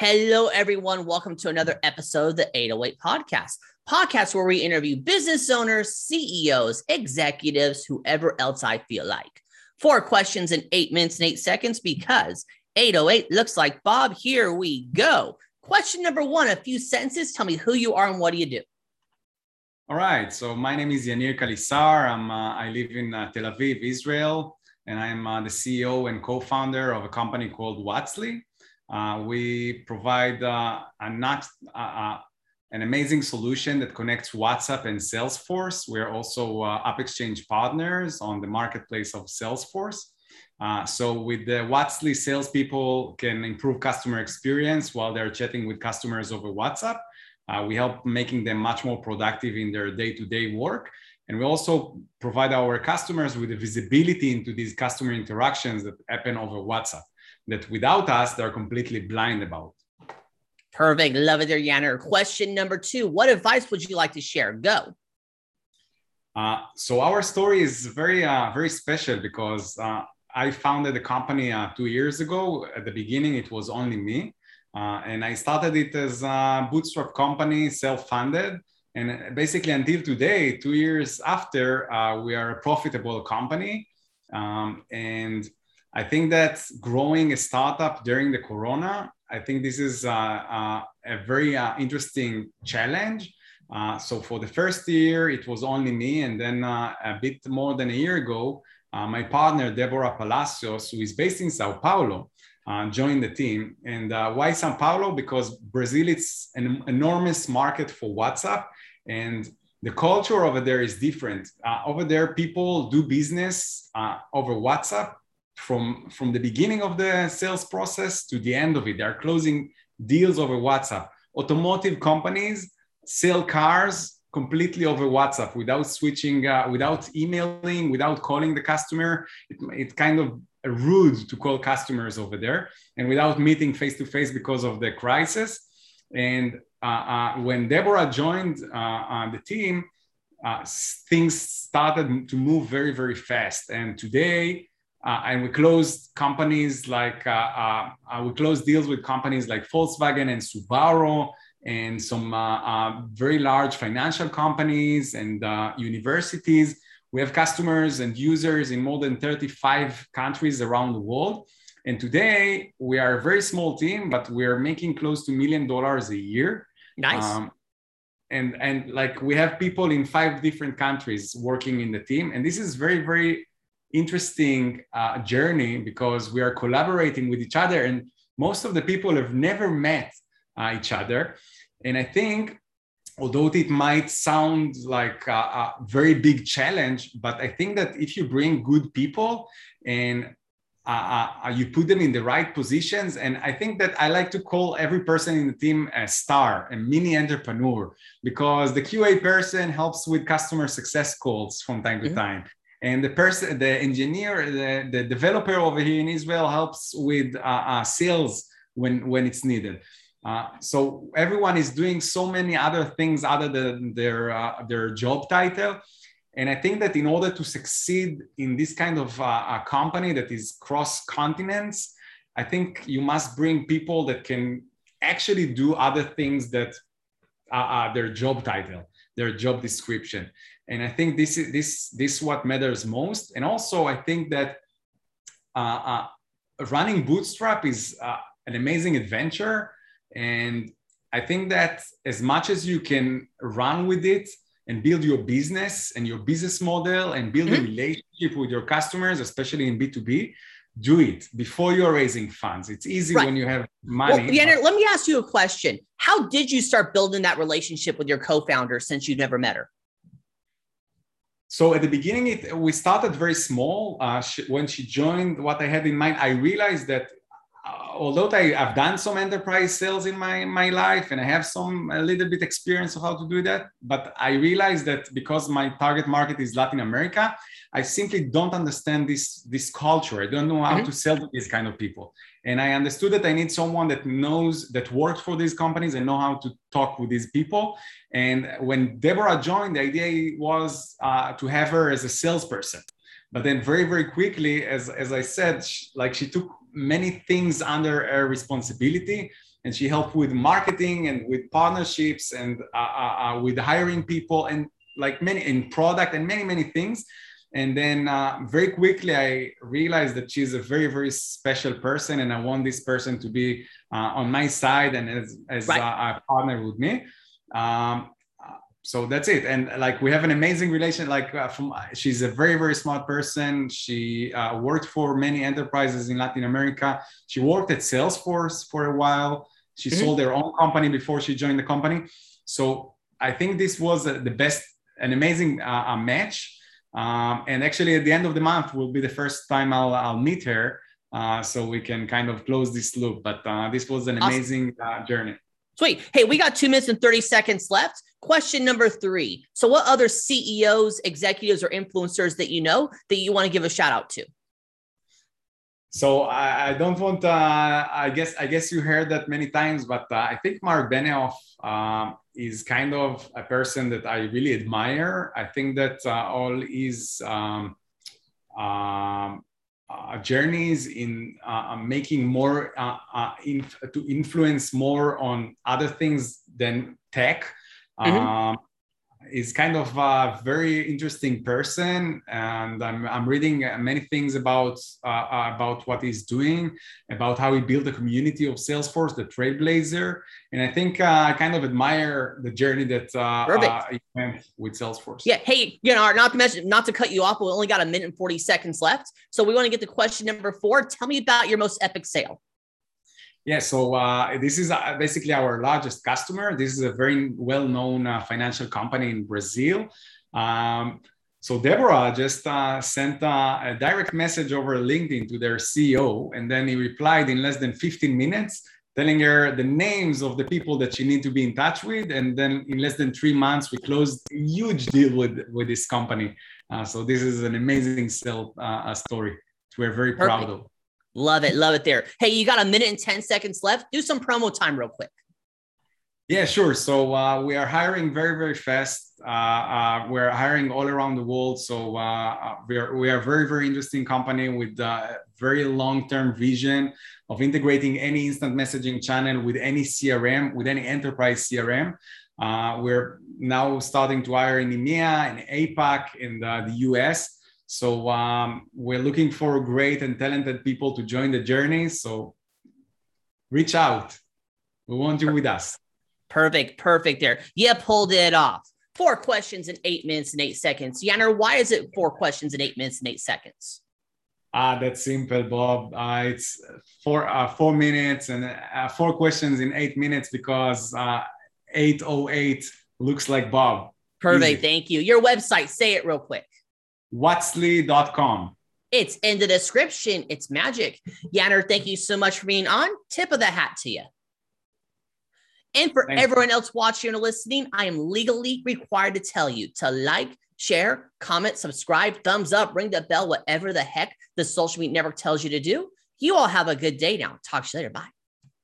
Hello, everyone. Welcome to another episode of the 808 Podcast, podcast where we interview business owners, CEOs, executives, whoever else I feel like. Four questions in eight minutes and eight seconds because 808 looks like Bob. Here we go. Question number one a few sentences. Tell me who you are and what do you do? All right. So, my name is Yanir Kalisar. I'm, uh, I live in uh, Tel Aviv, Israel, and I'm uh, the CEO and co founder of a company called Watsly. Uh, we provide uh, not, uh, uh, an amazing solution that connects WhatsApp and Salesforce. We're also uh, AppExchange partners on the marketplace of Salesforce. Uh, so with the Watsly salespeople can improve customer experience while they're chatting with customers over WhatsApp. we help making them much more productive in their day-to-day work. And we also provide our customers with the visibility into these customer interactions that happen over WhatsApp that without us, they're completely blind about. Perfect. Love it there, Yanner. Question number two What advice would you like to share? Go. Uh, so our story is very, uh, very special because uh, I founded the company uh, two years ago. At the beginning, it was only me, uh, and I started it as a bootstrap company, self-funded. And basically, until today, two years after, uh, we are a profitable company. Um, and I think that growing a startup during the Corona, I think this is uh, uh, a very uh, interesting challenge. Uh, so for the first year, it was only me, and then a bit more than a year ago, my partner Deborah Palacios, who is based in Sao Paulo, joined the team. And why Sao Paulo? Because Brazil it's an enormous market for WhatsApp, and the culture over there is different. over there, people do business over WhatsApp from from the beginning of the sales process to the end of it. They're closing deals over whatsapp. Automotive companies sell cars completely over whatsapp without switching uh, without emailing without calling the customer. It, it's kind of rude to call customers over there and without meeting face to face because of the crisis. And uh, uh, when deborah joined uh, the team uh, things started to move very very fast. And today uh, and we closed companies like uh, uh, uh, we closed deals with companies like Volkswagen and Subaru and some uh, uh, very large financial companies and universities. We have customers and users in more than 35 countries around the world. And today we are a very small team, but we are making close to million dollars a year. Nice. Um, and and like we have people in five different countries working in the team, and this is very very interesting uh, journey because we are collaborating with each other and most of the people have never met uh, each other and i think although it might sound like a, a, very big challenge but i think that if you bring good people and uh, uh, you put them in the right positions and i think that i like to call every person in the team a star a mini entrepreneur because the qa person helps with customer success calls from time mm-hmm. to time and the person the engineer the, the developer over here in israel helps with uh, uh, sales when when it's needed. Uh, so everyone is doing so many other things other than their uh, their job title. And i think that in order to succeed in this kind of uh, a company that is cross continents i think you must bring people that can actually do other things that are their job title their job description and i think this is this this what matters most and also i think that uh, uh, running bootstrap is uh, an amazing adventure and i think that as much as you can run with it and build your business and your business model and build mm-hmm. a relationship with your customers especially in b2b do it before you're raising funds. It's easy right. when you have money. Well, but- let me ask you a question. How did you start building that relationship with your co-founder since you never met her? So at the beginning, it, we started very small. Uh, she, when she joined, what I had in mind, I realized that although I, have done some enterprise sales in my, my life and I have some a little bit experience of how to do that, but I realized that because my target market is Latin America, I simply don't understand this, this culture. I don't know how mm-hmm. to sell to these kind of people. And I understood that I need someone that knows, that works for these companies and know how to talk with these people. And when Deborah joined, the idea was uh, to have her as a salesperson. But then very, very quickly, as, as I said, she, like she took many things under her responsibility and she helped with marketing and with partnerships and uh, uh, uh with hiring people and like many in product and many many things and then uh, very quickly i realized that she's a very very special person and i want this person to be uh, on my side and as, as right. a partner with me um, so that's it and like we have an amazing relation like uh, from she's a very very smart person she uh, worked for many enterprises in latin america she worked at salesforce for a while she mm-hmm. sold her own company before she joined the company so i think this was uh, the best an amazing uh, match um, and actually, at the end of the month will be the first time I'll, I'll meet her. Uh, so we can kind of close this loop. But uh, this was an amazing awesome. uh, journey. Sweet. Hey, we got two minutes and 30 seconds left. Question number three. So, what other CEOs, executives, or influencers that you know that you want to give a shout out to? So I, I don't want. Uh, I guess I guess you heard that many times, but uh, I think Mark Benioff um, is kind of a person that I really admire. I think that uh, all his um, um, uh, journeys in uh, making more uh, uh, inf- to influence more on other things than tech. Mm-hmm. Um, is kind of a very interesting person, and I'm, I'm reading many things about uh, uh, about what he's doing, about how he built a community of Salesforce, the Trailblazer, and I think uh, I kind of admire the journey that uh, uh he went with Salesforce. Yeah. Hey, you know, not to mention, not to cut you off, but we only got a minute and forty seconds left, so we want to get to question number four. Tell me about your most epic sale. Yeah, so uh, this is uh, basically our largest customer. This is a very well-known uh, financial company in Brazil. Um, so Deborah just uh, sent uh, a direct message over LinkedIn to their CEO, and then he replied in less than 15 minutes, telling her the names of the people that she need to be in touch with. And then in less than three months, we closed a huge deal with, with this company. Uh, so this is an amazing sell story. We're very Perfect. proud of. Love it. Love it there. Hey, you got a minute and 10 seconds left. Do some promo time real quick. Yeah, sure. So uh, we are hiring very, very fast. Uh, uh, we're hiring all around the world. So uh, uh, we are we are a very, very interesting company with a very long-term vision of integrating any instant messaging channel with any CRM, with any enterprise CRM. Uh, we're now starting to hire in EMEA and APAC in the, the US. So um, we're looking for great and talented people to join the journey. So reach out. We want you with us. Perfect. Perfect there. Yeah, pulled it off. Four questions in eight minutes and eight seconds. Yaner, why is it four questions in eight minutes and eight seconds? Ah, that's simple, Bob. Uh, it's four uh, four minutes and uh, four questions in eight minutes because uh, 808 looks like Bob. Perfect. Easy. Thank you. Your website, say it real quick watsly.com. It's in the description. It's magic. Yanner, thank you so much for being on. Tip of the hat to you. And for Thanks. everyone else watching or listening, I am legally required to tell you to like, share, comment, subscribe, thumbs up, ring the bell, whatever the heck the social media network tells you to do. You all have a good day now. Talk to you later. Bye.